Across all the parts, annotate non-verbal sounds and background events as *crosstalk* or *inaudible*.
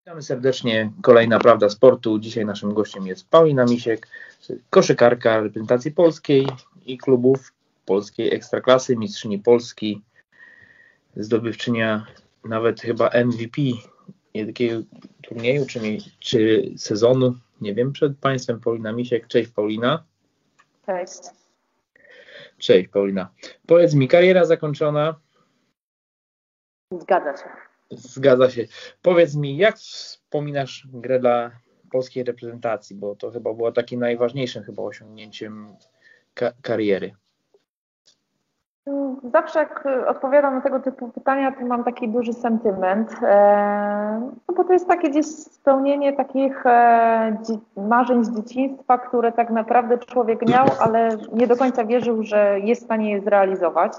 Witamy serdecznie. Kolejna Prawda Sportu. Dzisiaj naszym gościem jest Paulina Misiek, koszykarka reprezentacji polskiej i klubów polskiej ekstraklasy, mistrzyni Polski, zdobywczynia nawet chyba MVP takiego turnieju czy, czy sezonu. Nie wiem, przed Państwem Paulina Misiek. Cześć Paulina. Cześć. Cześć Paulina. Powiedz mi, kariera zakończona. Zgadza się. Zgadza się. Powiedz mi, jak wspominasz grę dla polskiej reprezentacji, bo to chyba było takim najważniejszym chyba osiągnięciem ka kariery. Zawsze jak odpowiadam na tego typu pytania, to mam taki duży sentyment, e, no bo to jest takie gdzieś spełnienie takich e, marzeń z dzieciństwa, które tak naprawdę człowiek miał, ale nie do końca wierzył, że jest w stanie je zrealizować.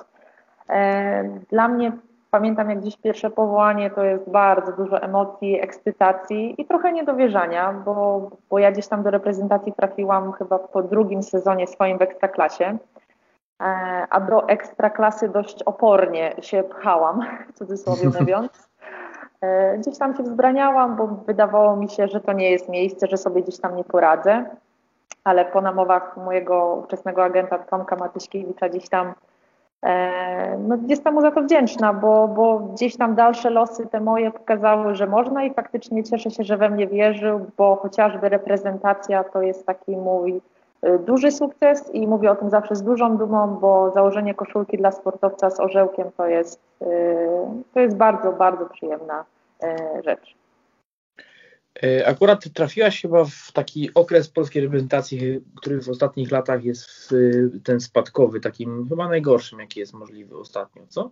E, dla mnie Pamiętam jak dziś pierwsze powołanie to jest bardzo dużo emocji, ekscytacji i trochę niedowierzania, bo, bo ja gdzieś tam do reprezentacji trafiłam chyba po drugim sezonie swoim w ekstraklasie, e, a do ekstraklasy dość opornie się pchałam, w cudzysłowie *laughs* mówiąc. E, gdzieś tam się wzbraniałam, bo wydawało mi się, że to nie jest miejsce, że sobie gdzieś tam nie poradzę, ale po namowach mojego ówczesnego agenta Tomka Matyśkiewicza gdzieś tam no, jestem mu za to wdzięczna, bo, bo gdzieś tam dalsze losy te moje pokazały, że można i faktycznie cieszę się, że we mnie wierzył, bo chociażby reprezentacja to jest taki mój e, duży sukces i mówię o tym zawsze z dużą dumą, bo założenie koszulki dla sportowca z orzełkiem to jest, e, to jest bardzo, bardzo przyjemna rzecz. E, akurat trafiłaś chyba w taki okres polskiej reprezentacji, który w ostatnich latach jest ten spadkowy, takim chyba najgorszym, jaki jest możliwy ostatnio, co?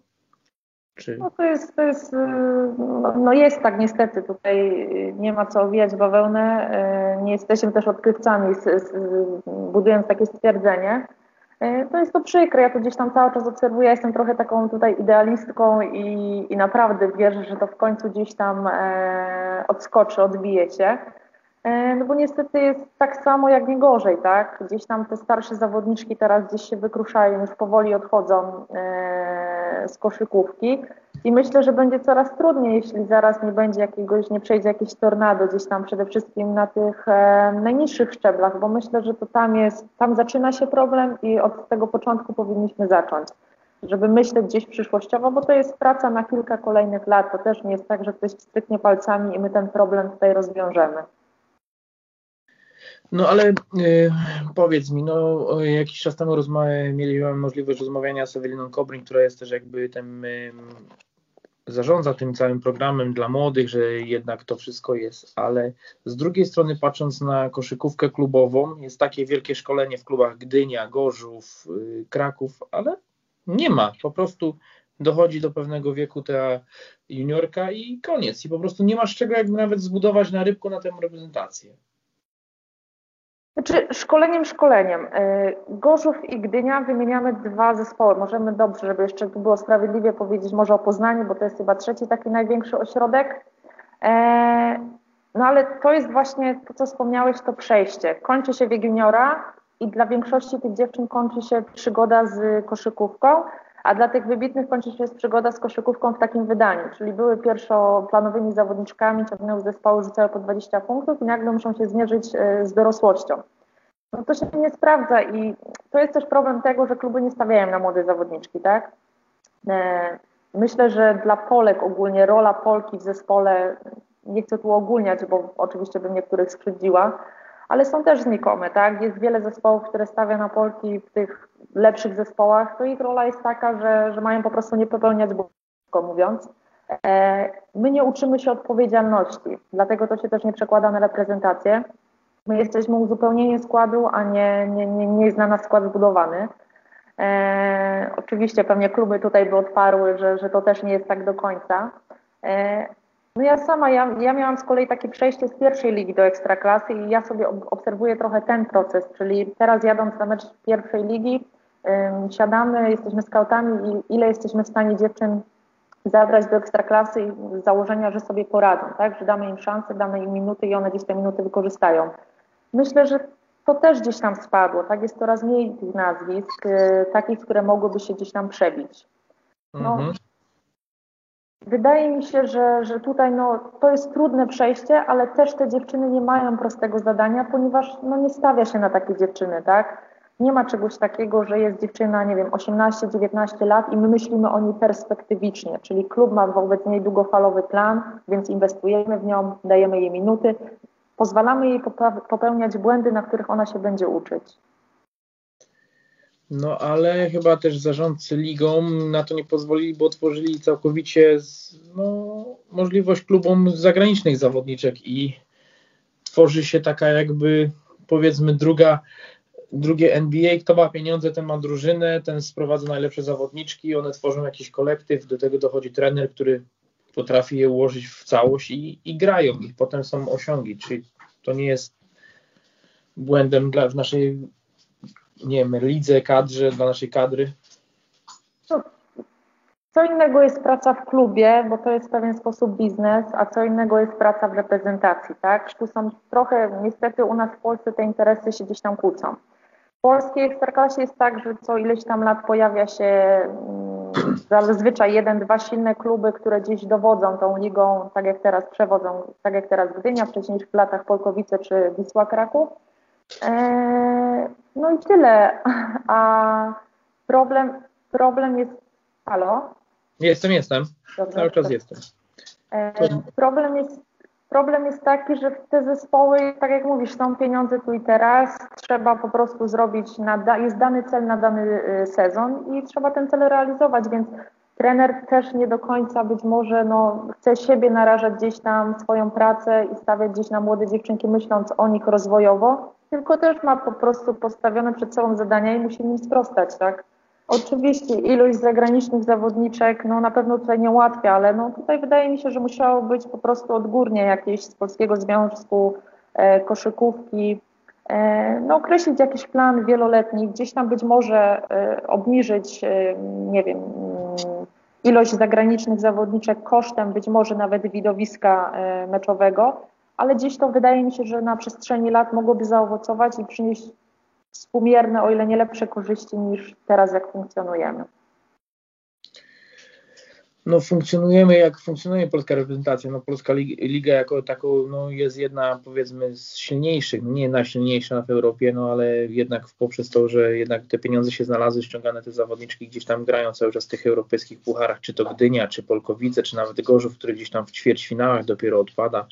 Czy... No to jest, to jest no, no jest tak niestety, tutaj nie ma co owijać bawełnę, e, nie jesteśmy też odkrywcami, budując takie stwierdzenie. E, to jest to przykre, ja to gdzieś tam cały czas obserwuję, jestem trochę taką tutaj idealistką i, i naprawdę wierzę, że to w końcu gdzieś tam e, odskoczy, odbije się. E, no bo niestety jest tak samo jak nie gorzej, tak? Gdzieś tam te starsze zawodniczki teraz gdzieś się wykruszają, już powoli odchodzą e, z koszykówki i myślę, że będzie coraz trudniej, jeśli zaraz nie będzie jakiegoś, nie przejdzie jakieś tornado gdzieś tam przede wszystkim na tych e, najniższych szczeblach, bo myślę, że to tam jest, tam zaczyna się problem i od tego początku powinniśmy zacząć żeby myśleć gdzieś przyszłościowo, bo to jest praca na kilka kolejnych lat. To też nie jest tak, że ktoś stryknie palcami i my ten problem tutaj rozwiążemy. No ale y, powiedz mi, no jakiś czas temu mieliśmy możliwość rozmawiania z Eweliną Kobrin, która jest też jakby tym y, zarządza tym całym programem dla młodych, że jednak to wszystko jest, ale z drugiej strony patrząc na koszykówkę klubową, jest takie wielkie szkolenie w klubach Gdynia, Gorzów, y, Kraków, ale nie ma, po prostu dochodzi do pewnego wieku ta juniorka i koniec i po prostu nie masz czego jakby nawet zbudować na rybku na tę reprezentację. Znaczy, szkoleniem, szkoleniem. Y, Gorzów i Gdynia wymieniamy dwa zespoły. Możemy dobrze, żeby jeszcze było sprawiedliwie powiedzieć może o Poznaniu, bo to jest chyba trzeci taki największy ośrodek. E, no ale to jest właśnie to, co wspomniałeś, to przejście. Kończy się wiek juniora i dla większości tych dziewczyn kończy się przygoda z koszykówką, a dla tych wybitnych kończy się przygoda z koszykówką w takim wydaniu, czyli były pierwszoplanowymi zawodniczkami, ciągnęły zespoły, rzucały po 20 punktów i nagle muszą się zmierzyć e, z dorosłością. No to się nie sprawdza i to jest też problem tego, że kluby nie stawiają na młode zawodniczki, tak? E, myślę, że dla Polek ogólnie rola Polki w zespole, nie chcę tu ogólniać, bo oczywiście bym niektórych skrzywdziła, ale są też znikome, tak? Jest wiele zespołów, które stawia na Polki w tych lepszych zespołach, to ich rola jest taka, że, że mają po prostu nie popełniać błędów, mówiąc. E, my nie uczymy się odpowiedzialności, dlatego to się też nie przekłada na reprezentację. My jesteśmy uzupełnieniem składu, a nie, nie, nie, nie jest na nas skład zbudowany. E, oczywiście pewnie kluby tutaj by odparły, że, że to też nie jest tak do końca. E, no ja sama, ja, ja miałam z kolei takie przejście z pierwszej ligi do ekstraklasy i ja sobie obserwuję trochę ten proces, czyli teraz jadąc na mecz pierwszej ligi, siadamy, jesteśmy skautami i ile jesteśmy w stanie dziewczyn zabrać do ekstraklasy i z założenia, że sobie poradzą, tak? że damy im szansę, damy im minuty i one gdzieś te minuty wykorzystają. Myślę, że to też gdzieś tam spadło, tak? Jest coraz mniej tych nazwisk, y, takich, które mogłyby się gdzieś tam przebić. No, mhm. wydaje mi się, że, że tutaj no, to jest trudne przejście, ale też te dziewczyny nie mają prostego zadania, ponieważ no, nie stawia się na takie dziewczyny, tak? Nie ma czegoś takiego, że jest dziewczyna, nie wiem, 18-19 lat i my myślimy o niej perspektywicznie, czyli klub ma wobec niej długofalowy plan, więc inwestujemy w nią, dajemy jej minuty, pozwalamy jej popełniać błędy, na których ona się będzie uczyć. No ale chyba też zarządcy ligą na to nie pozwolili, bo otworzyli całkowicie no, możliwość klubom zagranicznych zawodniczek i tworzy się taka jakby powiedzmy druga, drugie NBA, kto ma pieniądze, ten ma drużynę, ten sprowadza najlepsze zawodniczki, one tworzą jakiś kolektyw, do tego dochodzi trener, który potrafi je ułożyć w całość i, i grają i potem są osiągi, czyli to nie jest błędem dla, w naszej nie wiem, lidze, kadrze, dla naszej kadry? Co innego jest praca w klubie, bo to jest w pewien sposób biznes, a co innego jest praca w reprezentacji, tak? Tu są trochę, niestety u nas w Polsce te interesy się gdzieś tam kłócą. W polskiej ekstraklasie jest tak, że co ileś tam lat pojawia się mm, zazwyczaj jeden, dwa silne kluby, które gdzieś dowodzą tą ligą, tak jak teraz przewodzą, tak jak teraz Gdynia, wcześniej w latach Polkowice czy Wisła Kraków. Eee, no i tyle. A problem, problem jest. Halo? Jestem, jestem. Dobrze, Cały czas jestem. Eee, problem jest, problem jest taki, że te zespoły, tak jak mówisz, są pieniądze tu i teraz, trzeba po prostu zrobić, na, jest dany cel na dany y, sezon i trzeba ten cel realizować, więc trener też nie do końca być może no, chce siebie narażać gdzieś tam, swoją pracę i stawiać gdzieś na młode dziewczynki, myśląc o nich rozwojowo, tylko też ma po prostu postawione przed sobą zadania i musi im sprostać, tak? Oczywiście ilość zagranicznych zawodniczek no na pewno tutaj nie ułatwia, ale no tutaj wydaje mi się, że musiało być po prostu odgórnie jakieś z Polskiego Związku e, Koszykówki, e, no określić jakiś plan wieloletni, gdzieś tam być może e, obniżyć, e, nie wiem, mm, ilość zagranicznych zawodniczek kosztem być może nawet widowiska e, meczowego, ale gdzieś to wydaje mi się, że na przestrzeni lat mogłoby zaowocować i przynieść współmierne, o ile nie lepsze korzyści niż teraz, jak funkcjonujemy. No funkcjonujemy jak funkcjonuje polska reprezentacja. No polska liga jako taką no, jest jedna powiedzmy z silniejszych, nie najsilniejsza w Europie, no ale jednak poprzez to, że jednak te pieniądze się znalazły, ściągane te zawodniczki gdzieś tam grają cały czas w tych europejskich pucharach, czy to Gdynia, czy Polkowice, czy nawet Gorzów, który gdzieś tam w ćwierćfinałach dopiero odpada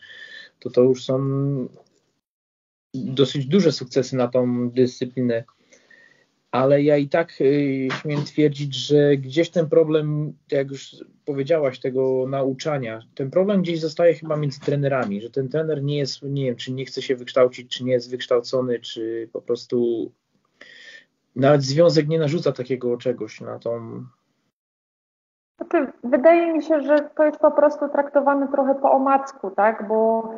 to to już są dosyć duże sukcesy na tą dyscyplinę. Ale ja i tak y, śmiem twierdzić, że gdzieś ten problem, jak już powiedziałaś, tego nauczania, ten problem gdzieś zostaje chyba między trenerami, że ten trener nie jest, nie wiem, czy nie chce się wykształcić, czy nie jest wykształcony, czy po prostu nawet związek nie narzuca takiego czegoś na tą znaczy, wydaje mi się, że to jest po prostu traktowane trochę po omacku, tak? Bo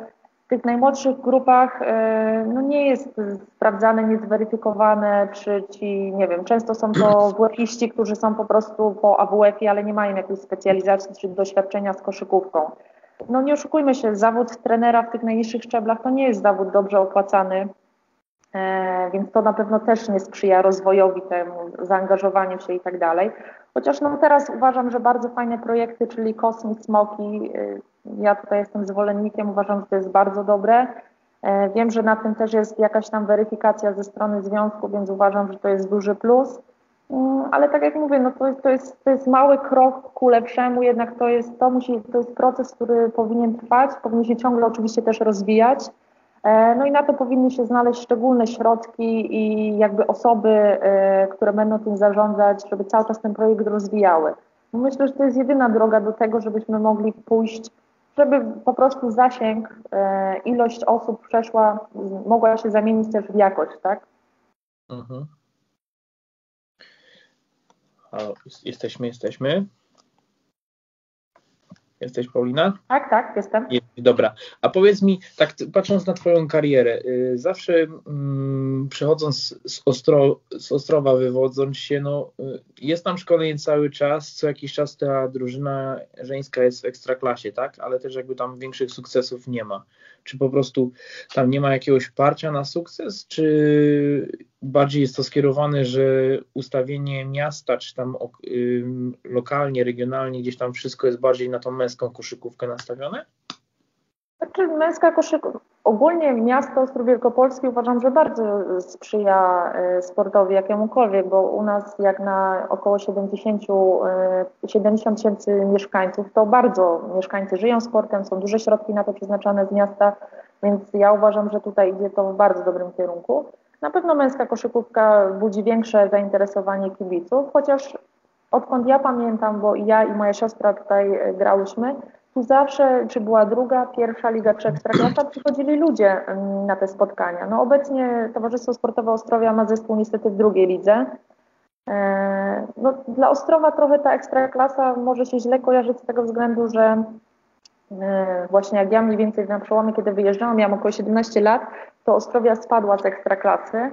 tych najmłodszych grupach e, no nie jest sprawdzane, nie zweryfikowane, czy ci, nie wiem, często są to *clears throat* WF-iści, którzy są po prostu po AWF-ie, ale nie mają jakiejś specjalizacji czy doświadczenia z koszykówką. No nie oszukujmy się, zawód trenera w tych najniższych szczeblach to nie jest zawód dobrze opłacany, e, więc to na pewno też nie sprzyja rozwojowi temu, zaangażowaniu się i tak dalej. Chociaż no teraz uważam, że bardzo fajne projekty, czyli Kosmic Smoki, y, ja tutaj jestem zwolennikiem, uważam, że to jest bardzo dobre. E, wiem, że na tym też jest jakaś tam weryfikacja ze strony związku, więc uważam, że to jest duży plus. Mm, ale tak jak mówię, no to, jest, to, jest, to jest mały krok ku lepszemu, jednak to jest, to, musi, to jest proces, który powinien trwać, powinien się ciągle oczywiście też rozwijać. E, no i na to powinny się znaleźć szczególne środki i jakby osoby, e, które będą tym zarządzać, żeby cały czas ten projekt rozwijały. No myślę, że to jest jedyna droga do tego, żebyśmy mogli pójść, żeby po prostu zasięg, e, ilość osób przeszła, mogła się zamienić też w jakość, tak? Mhm. Jesteśmy, jesteśmy. Jesteś Paulina? Tak, tak, jestem. Dobra, a powiedz mi, tak patrząc na Twoją karierę, y, zawsze mm, przechodząc z, Ostro, z Ostrowa, wywodząc się, no, y, jest tam szkolenie cały czas, co jakiś czas ta drużyna żeńska jest w ekstraklasie, tak? Ale też jakby tam większych sukcesów nie ma. Czy po prostu tam nie ma jakiegoś parcia na sukces, czy bardziej jest to skierowane, że ustawienie miasta, czy tam lokalnie, regionalnie, gdzieś tam wszystko jest bardziej na tą męską koszykówkę nastawione? Znaczy męska koszykówka, ogólnie miasto Ostrów Wielkopolski uważam, że bardzo sprzyja e, sportowi jakiemukolwiek, bo u nas jak na około 70, 70 e, tysięcy mieszkańców, to bardzo mieszkańcy żyją sportem, są duże środki na to przeznaczone z miasta, więc ja uważam, że tutaj idzie to w bardzo dobrym kierunku. Na pewno męska koszykówka budzi większe zainteresowanie kibiców, chociaż odkąd ja pamiętam, bo ja i moja siostra tutaj e, grałyśmy, tu zawsze, czy była druga, pierwsza liga czy ekstraklasa, przychodzili ludzie na te spotkania. No obecnie Towarzystwo Sportowe Ostrowia ma zespół niestety w drugiej lidze. E, no, dla Ostrowa trochę ta ekstraklasa może się źle kojarzyć z tego względu, że e, właśnie jak ja mniej więcej na przełomie, kiedy wyjeżdżałam, miałam około 17 lat, to Ostrowia spadła z ekstraklasy.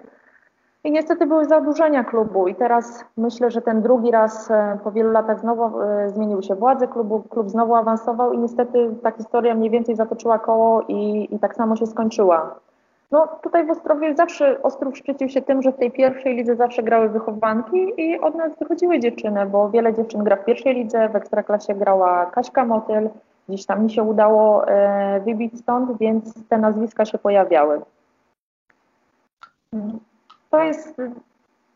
I niestety były zaburzenia klubu i teraz myślę, że ten drugi raz e, po wielu latach znowu e, zmieniły się władze klubu, klub znowu awansował i niestety ta historia mniej więcej zatoczyła koło i, i tak samo się skończyła. No tutaj w Ostrowie zawsze Ostrów szczycił się tym, że w tej pierwszej lidze zawsze grały wychowanki i od nas wychodziły dziewczyny, bo wiele dziewczyn gra w pierwszej lidze, w Ekstraklasie grała Kaśka Motyl, gdzieś tam mi się udało e, wybić stąd, więc te nazwiska się pojawiały. To jest,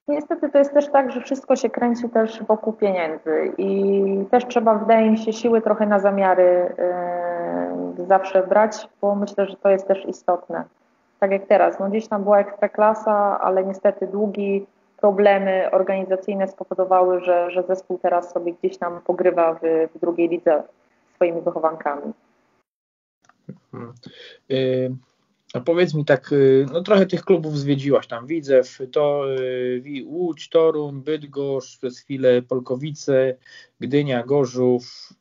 niestety to jest też tak, że wszystko się kręci też wokół pieniędzy i też trzeba, wydaje mi się, siły trochę na zamiary yy, zawsze brać, bo myślę, że to jest też istotne. Tak jak teraz, no gdzieś tam była ekstraklasa, ale niestety długi problemy organizacyjne spowodowały, że, że zespół teraz sobie gdzieś tam pogrywa w, w drugiej lidze swoimi wychowankami. Hmm. Y a powiedz mi tak, y, no trochę tych klubów zwiedziłaś tam, Widzew, to y, Łódź, Toruń, Bydgoszcz, przez chwilę Polkowice, Gdynia, Gorzów.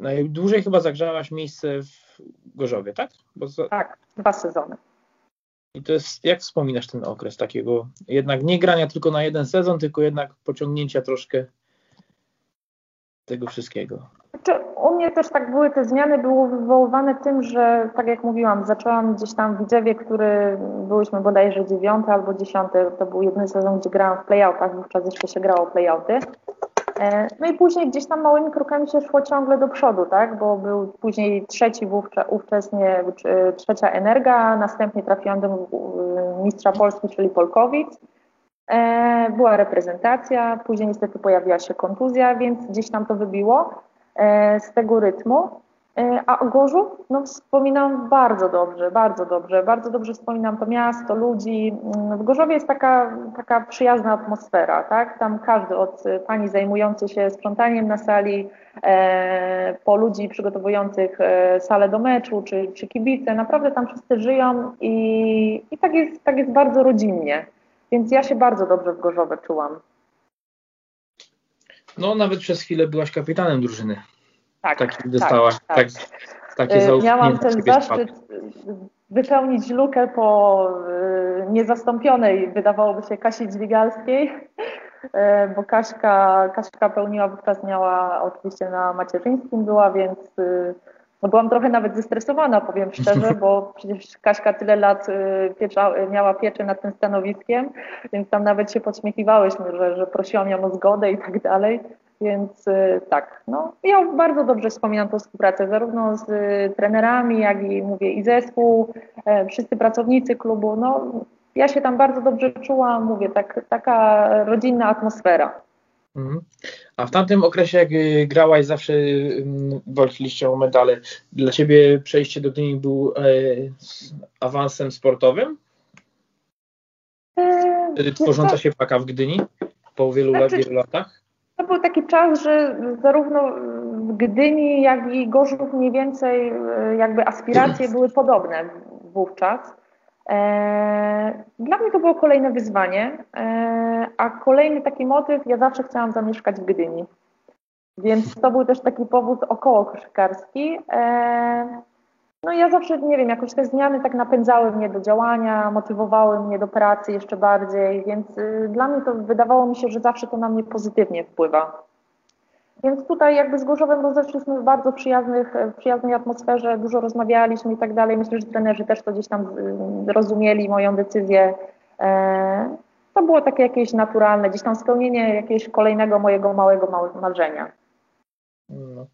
Najdłużej chyba zagrzałaś miejsce w Gorzowie, tak? Za... Tak, dwa sezony. I to jest, jak wspominasz ten okres takiego, jednak nie grania tylko na jeden sezon, tylko jednak pociągnięcia troszkę tego wszystkiego? U mnie też tak były te zmiany, były wywoływane tym, że tak jak mówiłam, zaczęłam gdzieś tam w Widzewie, który byłyśmy bodajże dziewiąty albo dziesiąty, to był jeden sezon, gdzie grałam w playoutach, wówczas jeszcze się grało playouty. E, no i później gdzieś tam małymi krokami się szło ciągle do przodu, tak? Bo był później trzeci wówczas, ówczesnie trzecia Energa, następnie trafiłam do mistrza Polski, czyli Polkowic. E, była reprezentacja, później niestety pojawiła się kontuzja, więc gdzieś tam to wybiło. E, z tego rytmu. E, a o Gorzów no, wspominam bardzo dobrze, bardzo dobrze. Bardzo dobrze wspominam to miasto, ludzi. Mm, w Gorzowie jest taka, taka przyjazna atmosfera, tak? Tam każdy od pani zajmujący się sprzątaniem na sali, po ludzi przygotowujących salę do meczu, czy, czy kibice, naprawdę tam wszyscy żyją i, i tak, jest, tak jest bardzo rodzinnie. Więc ja się bardzo dobrze w Gorzowie czułam. No nawet przez chwilę byłaś kapitanem drużyny. Tak, tak dostałaś tak, tak. tak takie e, Miałam ten zaszczyt wypełnić lukę po e, niezastąpionej, wydawałoby się, Kasi Dźwigalskiej, bo Kaśka, Kaśka pełniła wówczas, miała oczywiście na macierzyńskim była, więc no byłam trochę nawet zestresowana, powiem szczerze, bo *laughs* przecież Kaśka tyle lat y, piecza, miała pieczę nad tym stanowiskiem, więc tam nawet się podśmiechiwałyśmy, że, że prosiłam ją o zgodę i tak dalej. Więc y, tak, no ja bardzo dobrze wspominam tą współpracę, zarówno z y, trenerami, jak i mówię i zespół, e, wszyscy pracownicy klubu, no ja się tam bardzo dobrze czułam, mówię, tak, taka rodzinna atmosfera. Mhm. A w tamtym okresie, jak y, grałaś, zawsze walczyliście o medale. Dla Ciebie przejście do Gdyni był e, awansem sportowym? Wtedy tworząca się paka w Gdyni po wielu, znaczy, wielu latach? To był taki czas, że zarówno w Gdyni, jak i Gorzów mniej więcej e, jakby aspiracje były podobne wówczas. E, dla mnie to było kolejne wyzwanie, e, a kolejny taki motyw, ja zawsze chciałam zamieszkać w Gdyni. Więc to był też taki powód około koszykarski. E, no ja zawsze, nie wiem, jakoś te zmiany tak napędzały mnie do działania, motywowały mnie do pracy jeszcze bardziej, więc y, dla mnie to wydawało mi się, że zawsze to na mnie pozytywnie wpływa. Więc tutaj jakby z Gorzowem rozeszliśmy w bardzo przyjaznych, w przyjaznej atmosferze, dużo rozmawialiśmy i tak dalej. Myślę, że trenerzy też to gdzieś tam y, rozumieli moją decyzję. E, to było takie jakieś naturalne, gdzieś tam spełnienie jakiegoś kolejnego mojego małego marzenia. No.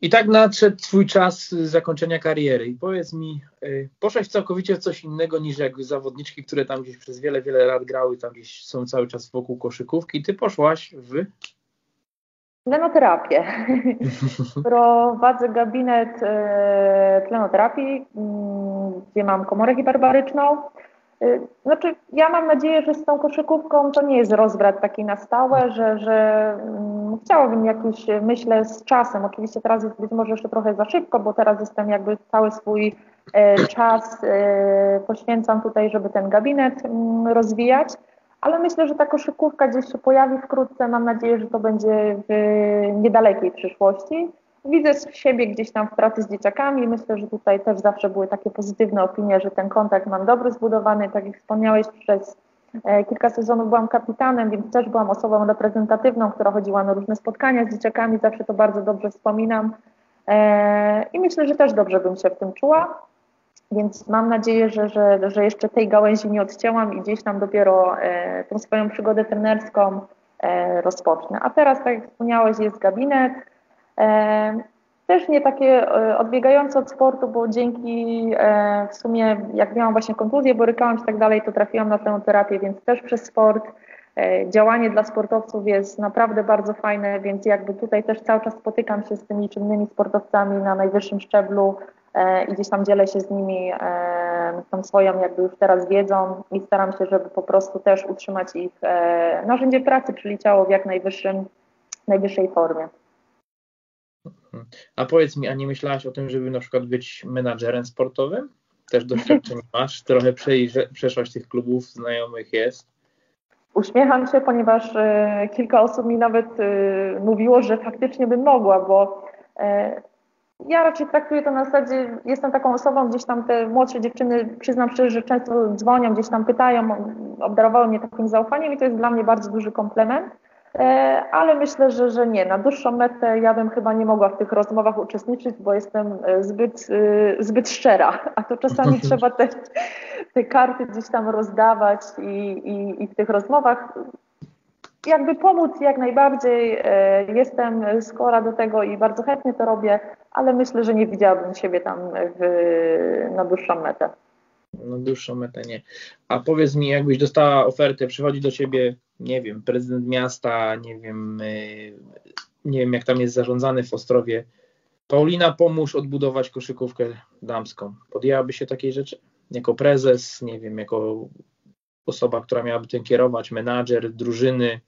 I tak nadszedł Twój czas zakończenia kariery. I powiedz mi, y, poszłaś całkowicie w coś innego niż jak zawodniczki, które tam gdzieś przez wiele, wiele lat grały, tam gdzieś są cały czas wokół koszykówki. Ty poszłaś w Tlenoterapię. *laughs* Prowadzę gabinet e, tlenoterapii, mm, gdzie mam komorę hiperbaryczną. E, znaczy, ja mam nadzieję, że z tą koszykówką to nie jest rozbrat taki na stałe, że, że um, chciałabym jakiś, myślę, z czasem. Oczywiście teraz jest być może jeszcze trochę za szybko, bo teraz jestem jakby cały swój e, czas e, poświęcam tutaj, żeby ten gabinet mm, rozwijać ale myślę, że ta koszykówka gdzieś się pojawi wkrótce. Mam nadzieję, że to będzie w niedalekiej przyszłości. Widzę siebie gdzieś tam w pracy z dzieciakami. Myślę, że tutaj też zawsze były takie pozytywne opinie, że ten kontakt mam dobry zbudowany. Tak jak wspomniałeś, przez e, kilka sezonów byłam kapitanem, więc też byłam osobą reprezentatywną, która chodziła na różne spotkania z dzieciakami. Zawsze to bardzo dobrze wspominam. E, I myślę, że też dobrze bym się w tym czuła. Więc mam nadzieję, że, że, że jeszcze tej gałęzi nie odcięłam i gdzieś tam dopiero e, tą swoją przygodę trenerską e, rozpocznę. A teraz, tak jak wspomniałeś, jest gabinet. E, też nie takie e, odbiegające od sportu, bo dzięki e, w sumie, jak miałam właśnie kontuzję, borykałam się i tak dalej, to trafiłam na tę terapię, więc też przez sport. E, działanie dla sportowców jest naprawdę bardzo fajne, więc jakby tutaj też cały czas spotykam się z tymi czynnymi sportowcami na najwyższym szczeblu, i gdzieś tam dzielę się z nimi e, tą swoją jakby już teraz wiedzą i staram się, żeby po prostu też utrzymać ich e, narzędzie pracy, czyli ciało w jak najwyższym, najwyższej formie. A powiedz mi, a nie myślałaś o tym, żeby na przykład być menadżerem sportowym? Też doświadczenie *laughs* masz, trochę przeszłaś tych klubów, znajomych jest. Uśmiecham się, ponieważ kilka osób mi nawet mówiło, że faktycznie bym mogła, bo ja raczej traktuję to na zasadzie, jestem taką osobą, gdzieś tam te młodsze dziewczyny, przyznam szczerze, że często dzwonią, gdzieś tam pytają, obdarowały mnie takim zaufaniem i to jest dla mnie bardzo duży komplement. E, ale myślę, że, że nie. Na dłuższą metę ja bym chyba nie mogła w tych rozmowach uczestniczyć, bo jestem e, zbyt, e, zbyt szczera, a to czasami *laughs* trzeba te, te karty gdzieś tam rozdawać i, i, i w tych rozmowach jakby pomóc jak najbardziej. E, jestem skora do tego i bardzo chętnie to robię, ale myślę, że nie widziałabym siebie tam w, na dłuższą metę. Na dłuższą metę nie. A powiedz mi, jakbyś dostała ofertę, przychodzi do ciebie, nie wiem, prezydent miasta, nie wiem, e, nie wiem jak tam jest zarządzany w Ostrowie. Paulina, pomóż odbudować koszykówkę damską. Podjęłaby się takiej rzeczy? Jako prezes, nie wiem, jako osoba, która miałaby tym kierować, menadżer drużyny,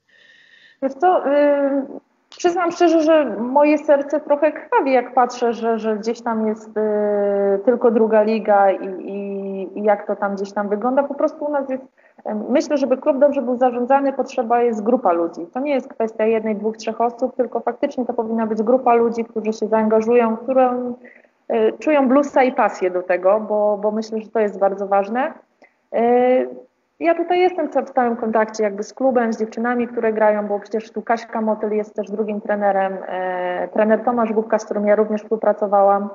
Wiesz co, yy, przyznam szczerze, że moje serce trochę krwawi, jak patrzę, że, że gdzieś tam jest yy, tylko druga liga i, i, i, jak to tam gdzieś tam wygląda. Po prostu u nas jest, myślę, żeby klub dobrze był zarządzany, potrzeba jest grupa ludzi. To nie jest kwestia jednej, dwóch, trzech osób, tylko faktycznie to powinna być grupa ludzi, którzy się zaangażują, które y, czują blusa i pasję do tego, bo, bo myślę, że to jest bardzo ważne. Ja tutaj jestem w stałym kontakcie jakby z klubem, z dziewczynami, które grają, bo przecież tu Kaśka Motyl jest też drugim trenerem, e, trener Tomasz Główka, z którym ja również współpracowałam.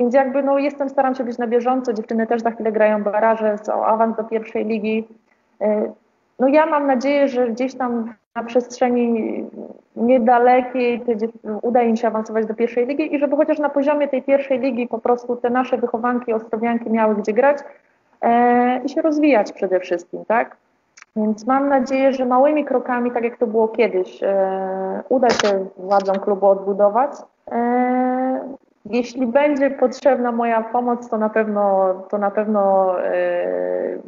Więc jakby no jestem, staram się być na bieżąco, dziewczyny też za chwilę grają baraże o awans do pierwszej ligi. E, no ja mam nadzieję, że gdzieś tam na przestrzeni niedalekiej uda im się awansować do pierwszej ligi i żeby chociaż na poziomie tej pierwszej ligi po prostu te nasze wychowanki, ostrowianki miały gdzie grać, i się rozwijać przede wszystkim, tak? Więc mam nadzieję, że małymi krokami, tak jak to było kiedyś, e, uda się władzom klubu odbudować. E, jeśli będzie potrzebna moja pomoc, to na pewno, to na pewno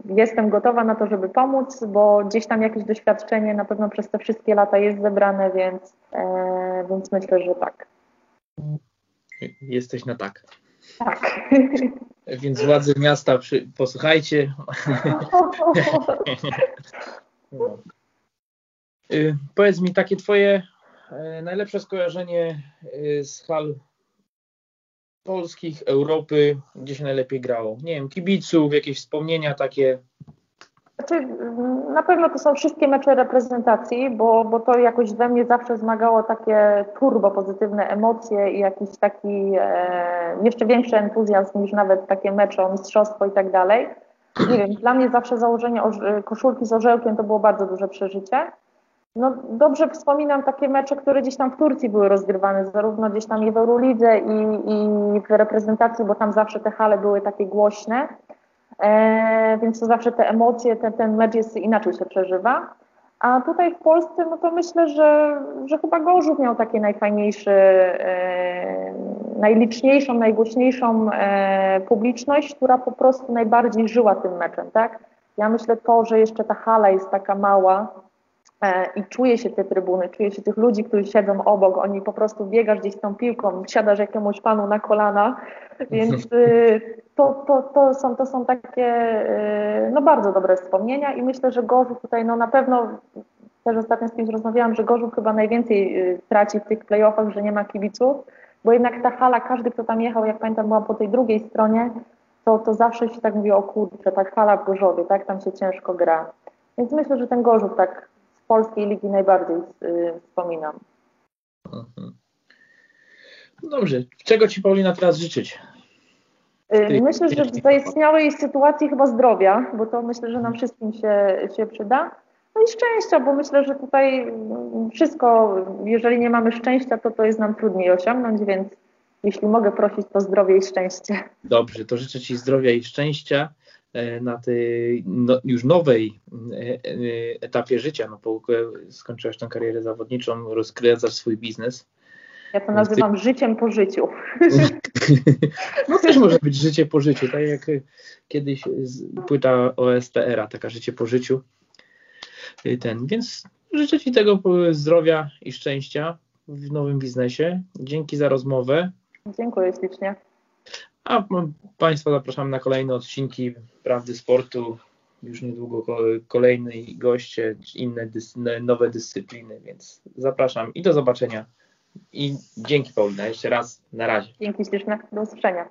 jestem gotowa na to, żeby pomóc, bo gdzieś tam jakieś doświadczenie na pewno przez te wszystkie lata jest zebrane, więc, więc myślę, że tak. Jesteś na tak. Tak. Więc władze miasta, przy, posłuchajcie. y, powiedz mi, takie twoje y, najlepsze skojarzenie y, z hal polskich, Europy, gdzie się najlepiej grało? Nie wiem, kibiców, jakieś wspomnienia takie znaczy, na pewno to są wszystkie mecze reprezentacji, bo, bo to jakoś we mnie zawsze zmagało takie turbo pozytywne emocje i jakiś taki e, jeszcze większy entuzjazm niż nawet takie mecze o mistrzostwo i tak dalej. Nie wiem, dla mnie zawsze założenie koszulki z orzełkiem to było bardzo duże przeżycie. No, dobrze wspominam takie mecze, które gdzieś tam w Turcji były rozgrywane, zarówno gdzieś tam i w Eurolidze i, i w reprezentacji, bo tam zawsze te hale były takie głośne. E, więc to zawsze te emocje, ten, ten mecz jest inaczej się przeżywa. A tutaj w Polsce, no to myślę, że, że chyba Gorzów miał takie najfajniejsze, e, najliczniejszą, najgłośniejszą e, publiczność, która po prostu najbardziej żyła tym meczem, tak? Ja myślę to, że jeszcze ta hala jest taka mała, i czuje się te trybuny, czuje się tych ludzi, którzy siedzą obok, oni po prostu biegasz gdzieś tą piłką, siadasz jakiemuś panu na kolana, więc *laughs* y, to, to, to, są, to są takie y, no bardzo dobre wspomnienia i myślę, że Gorzów tutaj no na pewno też ostatnio z kimś rozmawiałam, że Gorzów chyba najwięcej y, traci w tych playoffach, że nie ma kibiców, bo jednak ta hala, każdy kto tam jechał, jak pamiętam byłam po tej drugiej stronie, to, to zawsze się tak mówi, o kurczę, tak hala w Gorzowie, tak, tam się ciężko gra. Więc myślę, że ten Gorzów tak polskiej ligi najbardziej y, wspominam. Mhm. Dobrze. Czego Ci Paulina teraz życzyć? Y, myślę, że w zaistniałej sytuacji chyba zdrowia, bo to myślę, że nam wszystkim się, się przyda. No i szczęścia, bo myślę, że tutaj wszystko, jeżeli nie mamy szczęścia, to to jest nam trudniej osiągnąć, więc jeśli mogę prosić, to zdrowie i szczęście. Dobrze, to życzę Ci zdrowia i szczęścia. E, na tej no, już nowej e, e, etapie życia, no bo skończyłaś tę karierę zawodniczą, rozkręcasz swój biznes. Ja to nazywam Ty... życiem po życiu. *laughs* No też może być życie po życiu, tak jak kiedyś płyta OSTR-a, taka życie po życiu. Ten, więc życzę Ci tego zdrowia i szczęścia w nowym biznesie. Dzięki za rozmowę. Dziękuję ślicznie. A Państwa zapraszam na kolejne odcinki Prawdy Sportu. Już niedługo kolejne goście, inne nowe dyscypliny, więc zapraszam i do zobaczenia. I dzięki Paulina jeszcze raz. Na razie. Dzięki śliczne. Do usłyszenia.